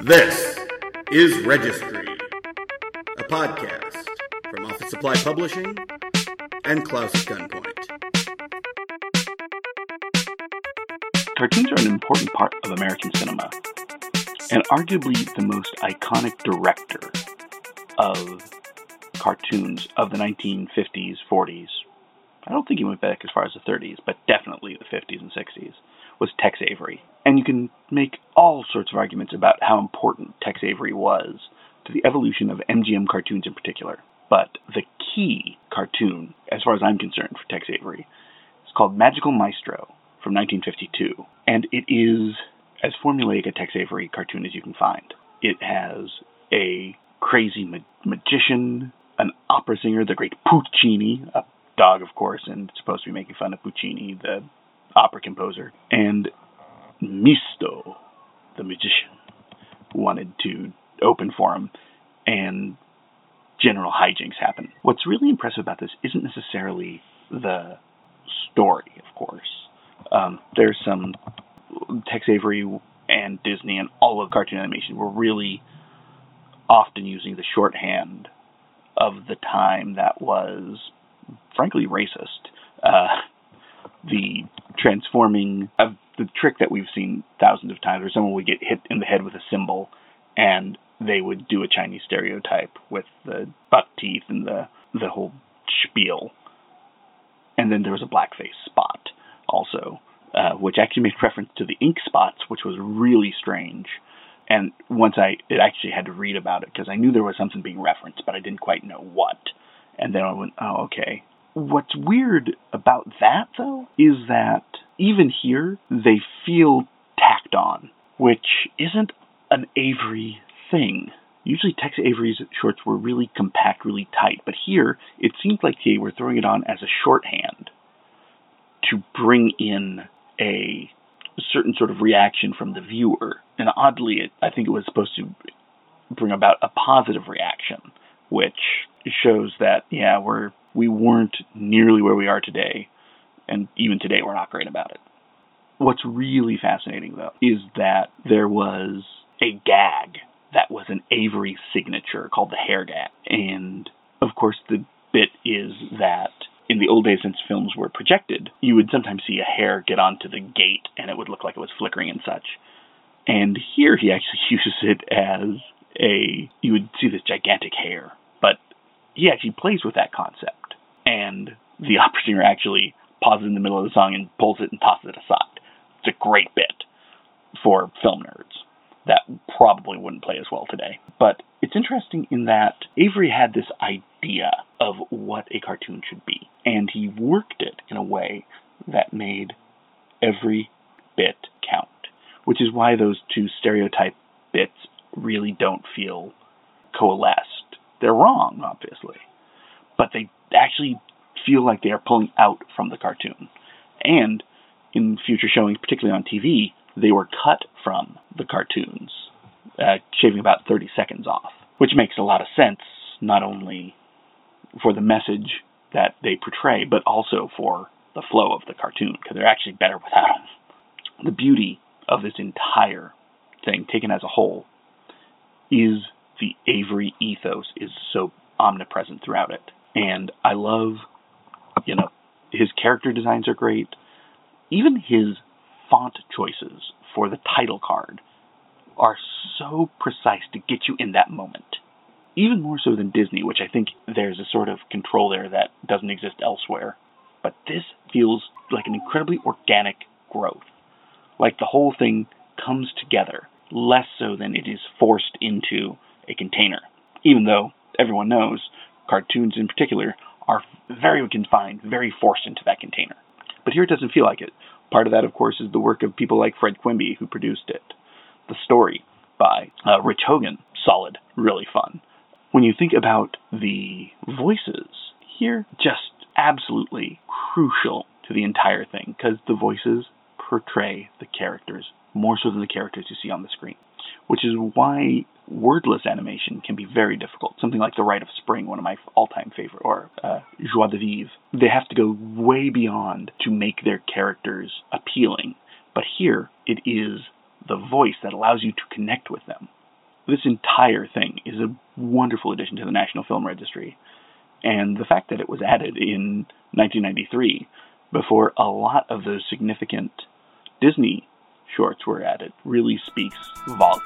This is Registry, a podcast from Office Supply Publishing and Klaus Gunpoint. Cartoons are an important part of American cinema, and arguably the most iconic director of cartoons of the 1950s, 40s. I don't think he went back as far as the 30s, but definitely the 50s and 60s was Tex Avery. And you can make all sorts of arguments about how important Tex Avery was to the evolution of MGM cartoons in particular. But the key cartoon, as far as I'm concerned, for Tex Avery, is called Magical Maestro from 1952. And it is as formulaic a Tex Avery cartoon as you can find. It has a crazy ma- magician, an opera singer, the great Puccini, a dog, of course, and supposed to be making fun of Puccini, the opera composer, and Mysto, the magician, wanted to open for him, and general hijinks happen. What's really impressive about this isn't necessarily the story, of course. Um, there's some Tex Avery and Disney and all of cartoon animation were really often using the shorthand of the time that was, frankly, racist. Uh, the transforming of the trick that we've seen thousands of times, where someone would get hit in the head with a cymbal, and they would do a Chinese stereotype with the buck teeth and the the whole spiel. And then there was a blackface spot also, uh, which actually made reference to the ink spots, which was really strange. And once I it actually had to read about it because I knew there was something being referenced, but I didn't quite know what. And then I went, oh, okay. What's weird about that, though, is that even here, they feel tacked on, which isn't an Avery thing. Usually, Tex Avery's shorts were really compact, really tight, but here it seems like they were throwing it on as a shorthand to bring in a certain sort of reaction from the viewer. And oddly, it, I think it was supposed to bring about a positive reaction, which shows that yeah, we're we weren't nearly where we are today, and even today we're not great about it. What's really fascinating though is that there was a gag that was an Avery signature called the hair gag, and of course the bit is that in the old days since films were projected, you would sometimes see a hair get onto the gate and it would look like it was flickering and such. And here he actually uses it as a you would see this gigantic hair, but he actually plays with that concept. And the opera singer actually pauses in the middle of the song and pulls it and tosses it aside. It's a great bit for film nerds that probably wouldn't play as well today. But it's interesting in that Avery had this idea of what a cartoon should be, and he worked it in a way that made every bit count, which is why those two stereotype bits really don't feel coalesced. They're wrong, obviously, but they actually feel like they are pulling out from the cartoon. And in future showings, particularly on TV, they were cut from the cartoons, uh, shaving about 30 seconds off, which makes a lot of sense, not only for the message that they portray, but also for the flow of the cartoon, because they're actually better without them. The beauty of this entire thing, taken as a whole, is the Avery ethos is so omnipresent throughout it. And I love, you know, his character designs are great. Even his font choices for the title card are so precise to get you in that moment. Even more so than Disney, which I think there's a sort of control there that doesn't exist elsewhere. But this feels like an incredibly organic growth. Like the whole thing comes together, less so than it is forced into a container. Even though everyone knows cartoons in particular are very confined, very forced into that container. But here it doesn't feel like it. Part of that, of course, is the work of people like Fred Quimby, who produced it. The story by uh, Rich Hogan, solid, really fun. When you think about the voices, here, just absolutely crucial to the entire thing, because the voices portray the characters more so than the characters you see on the screen. Which is why wordless animation can be very difficult. Something like The Rite of Spring, one of my all-time favorite, or uh, Joie de Vivre. They have to go way beyond to make their characters appealing But here, it is the voice that allows you to connect with them. This entire thing is a wonderful addition to the National Film Registry. And the fact that it was added in 1993, before a lot of those significant Disney shorts were added. Really speaks volumes.